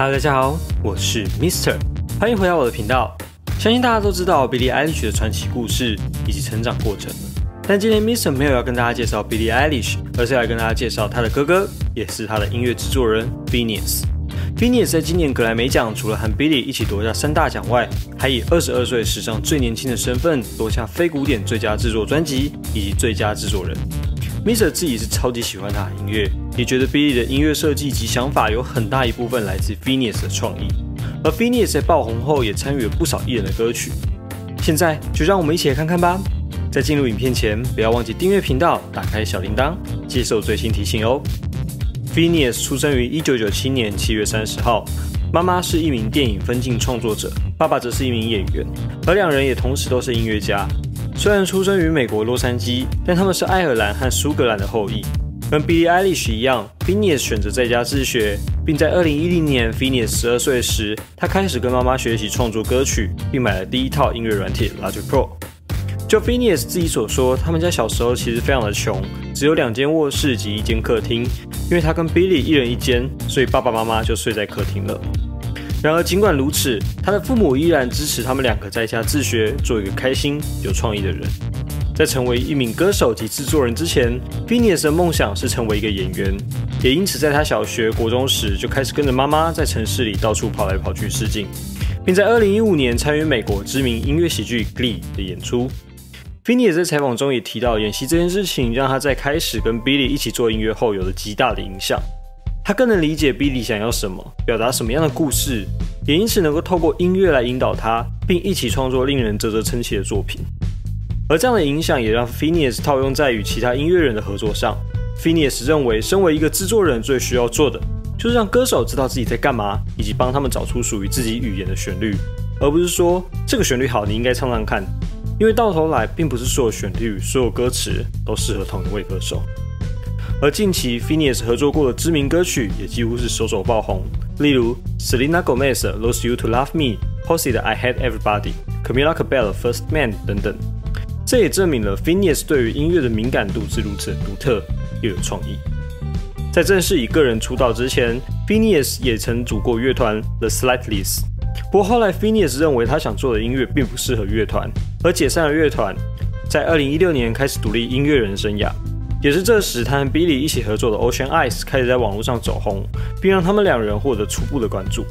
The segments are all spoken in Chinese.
Hello，大家好，我是 Mister，欢迎回到我的频道。相信大家都知道 Billie Eilish 的传奇故事以及成长过程，但今天 Mister 没有要跟大家介绍 Billie Eilish，而是来跟大家介绍他的哥哥，也是他的音乐制作人 Phineas。Phineas 在今年格莱美奖除了和 Billie 一起夺下三大奖外，还以二十二岁史上最年轻的身份夺下非古典最佳制作专辑以及最佳制作人。Mister 自己是超级喜欢他的音乐，也觉得 Billie 的音乐设计及想法有很大一部分来自 Phineas 的创意。而 Phineas 在爆红后也参与了不少艺人的歌曲。现在就让我们一起来看看吧。在进入影片前，不要忘记订阅频道，打开小铃铛，接受最新提醒哦。Phineas 出生于一九九七年七月三十号，妈妈是一名电影分镜创作者，爸爸则是一名演员，而两人也同时都是音乐家。虽然出生于美国洛杉矶，但他们是爱尔兰和苏格兰的后裔。跟 Billie Eilish 一样，Phineas 选择在家自学，并在2010年 Phineas 十二岁时，他开始跟妈妈学习创作歌曲，并买了第一套音乐软体 Logic Pro。就 Phineas 自己所说，他们家小时候其实非常的穷，只有两间卧室及一间客厅，因为他跟 Billie 一人一间，所以爸爸妈妈就睡在客厅了。然而，尽管如此，他的父母依然支持他们两个在家自学，做一个开心、有创意的人。在成为一名歌手及制作人之前，Phineas 的梦想是成为一个演员，也因此在他小学、国中时就开始跟着妈妈在城市里到处跑来跑去试镜，并在2015年参与美国知名音乐喜剧《Glee》的演出。Phineas 在采访中也提到，演戏这件事情让他在开始跟 Billy 一起做音乐后有了极大的影响。他更能理解 Billy 想要什么，表达什么样的故事，也因此能够透过音乐来引导他，并一起创作令人啧啧称奇的作品。而这样的影响也让 Phineas 套用在与其他音乐人的合作上。Phineas 认为，身为一个制作人，最需要做的就是让歌手知道自己在干嘛，以及帮他们找出属于自己语言的旋律，而不是说这个旋律好，你应该唱唱看。因为到头来，并不是所有旋律、所有歌词都适合同一位歌手。而近期 Phineas 合作过的知名歌曲也几乎是首首爆红，例如 Selena Gomez 的《Lose You to Love Me》、Posey 的《I Hate Everybody》、Camila Cabello 的《First Man》等等。这也证明了 Phineas 对于音乐的敏感度是如此独特又有创意。在正式以个人出道之前，Phineas 也曾组过乐团 The Slightlies，不过后来 Phineas 认为他想做的音乐并不适合乐团，而解散了乐团，在2016年开始独立音乐人生涯。也是这时，他和 Billy 一起合作的 Ocean Eyes 开始在网络上走红，并让他们两人获得初步的关注。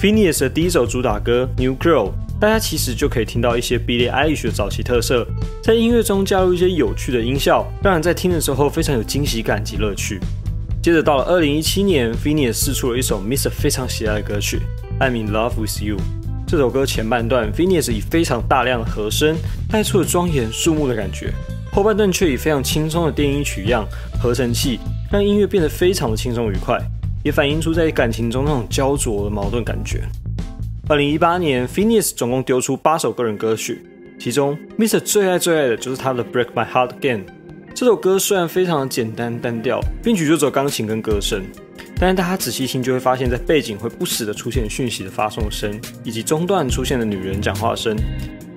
Phineas 的第一首主打歌《New Girl》，大家其实就可以听到一些 Billy Eilish 的早期特色，在音乐中加入一些有趣的音效，让人在听的时候非常有惊喜感及乐趣。接着到了2017年，Phineas 试出了一首 Mr 非常喜爱的歌曲《I'm in Love with You》。这首歌前半段，Phineas 以非常大量的和声带出了庄严肃穆的感觉。后半段却以非常轻松的电音取样合成器，让音乐变得非常的轻松愉快，也反映出在感情中那种焦灼的矛盾感觉。二零一八年，Phineas 总共丢出八首个人歌曲，其中 Mr 最爱最爱的就是他的《Break My Heart Again》。这首歌虽然非常的简单单调，编曲就只有钢琴跟歌声，但是大家仔细听就会发现，在背景会不时的出现讯息的发送声，以及中段出现的女人讲话声。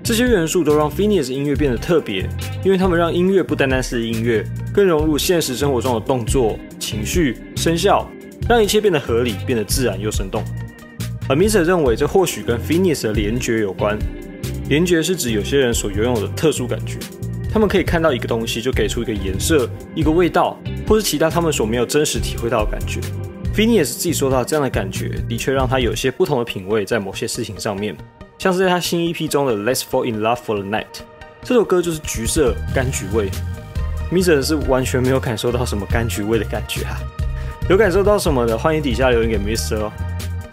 这些元素都让 Phineas 音乐变得特别，因为他们让音乐不单单是音乐，更融入现实生活中的动作、情绪、声效，让一切变得合理、变得自然又生动。而 Mister 认为这或许跟 Phineas 的联觉有关。联觉是指有些人所拥有的特殊感觉，他们可以看到一个东西就给出一个颜色、一个味道，或是其他他们所没有真实体会到的感觉。Phineas 自己说到这样的感觉，的确让他有些不同的品味在某些事情上面。像是在他新 EP 中的《Let's Fall in Love for the Night》，这首歌就是橘色柑橘味。Mr 是完全没有感受到什么柑橘味的感觉啊，有感受到什么的，欢迎底下留言给 Mr 哦。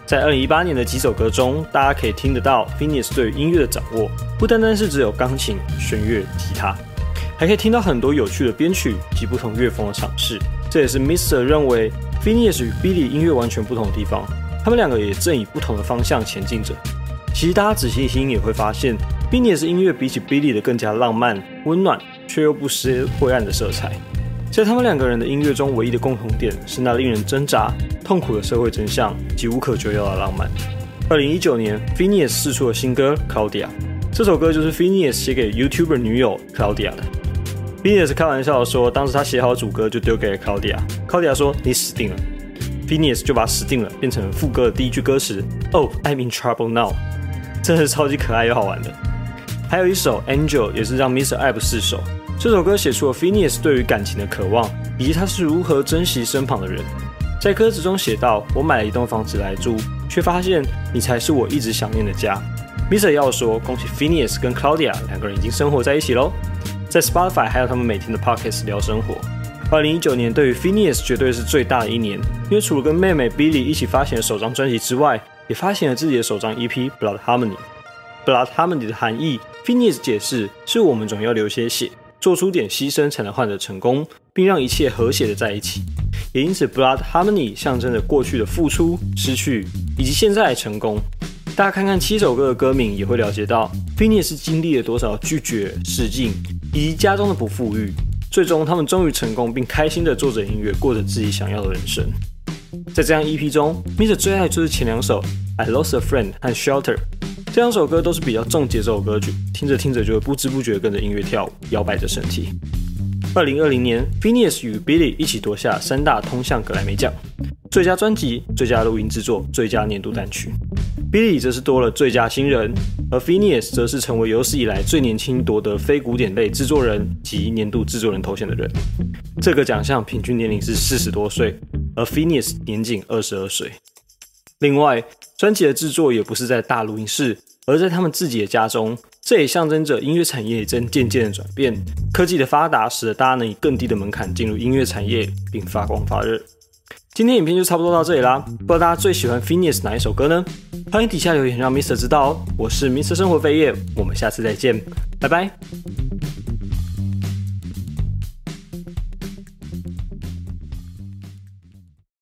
在二零一八年的几首歌中，大家可以听得到 Phineas 对音乐的掌握，不单单是只有钢琴、弦乐、吉他，还可以听到很多有趣的编曲及不同乐风的尝试。这也是 Mr 认为 Phineas 与 Billy 音乐完全不同的地方，他们两个也正以不同的方向前进着。其实大家仔细听也会发现，Phineas 音乐比起 Billy 的更加浪漫、温暖，却又不失灰暗的色彩。在他们两个人的音乐中，唯一的共同点是那令人挣扎、痛苦的社会真相及无可救药的浪漫。二零一九年，Phineas 试出了新歌《Claudia》，这首歌就是 Phineas 写给 YouTuber 女友 Claudia 的。Phineas 开玩笑说，当时他写好主歌就丢给了 Claudia，Claudia 说：“你死定了。” Phineas 就把死定了，变成副歌的第一句歌词：“Oh, I'm in trouble now。”真的是超级可爱又好玩的。还有一首《Angel》也是让 Mr. 爱不释手。这首歌写出了 Phineas 对于感情的渴望，以及他是如何珍惜身旁的人。在歌词中写道：“我买了一栋房子来住，却发现你才是我一直想念的家。” Mr. 要说：“恭喜 Phineas 跟 Claudia 两个人已经生活在一起喽。”在 Spotify 还有他们每天的 Pockets 聊生活。二零一九年对于 Phineas 绝对是最大的一年，因为除了跟妹妹 Billy 一起发行了首张专辑之外，也发行了自己的首张 EP《Blood Harmony》。Blood Harmony 的含义，Phineas 解释是我们总要流些血，做出点牺牲才能换得成功，并让一切和谐的在一起。也因此，Blood Harmony 象征着过去的付出、失去，以及现在的成功。大家看看七首歌的歌名，也会了解到 Phineas 经历了多少拒绝、试镜，以及家中的不富裕。最终，他们终于成功，并开心的做着音乐，过着自己想要的人生。在这张 EP 中，Mr 最爱就是前两首《I Lost a Friend》和《Shelter》。这两首歌都是比较重节奏的歌曲，听着听着就会不知不觉跟着音乐跳舞，摇摆着身体。二零二零年，Phineas 与 Billy 一起夺下三大通向格莱美奖：最佳专辑、最佳录音制作、最佳年度单曲。Billy 则是多了最佳新人，而 Phineas 则是成为有史以来最年轻夺得非古典类制作人及年度制作人头衔的人。这个奖项平均年龄是四十多岁，而 Phineas 年仅二十二岁。另外，专辑的制作也不是在大录音室，而在他们自己的家中。这也象征着音乐产业正渐渐的转变，科技的发达使得大家能以更低的门槛进入音乐产业并发光发热。今天影片就差不多到这里啦，不知道大家最喜欢 Phineas 哪一首歌呢？欢迎底下留言让 Mr 知道哦。我是 Mr 生活飞叶，我们下次再见，拜拜。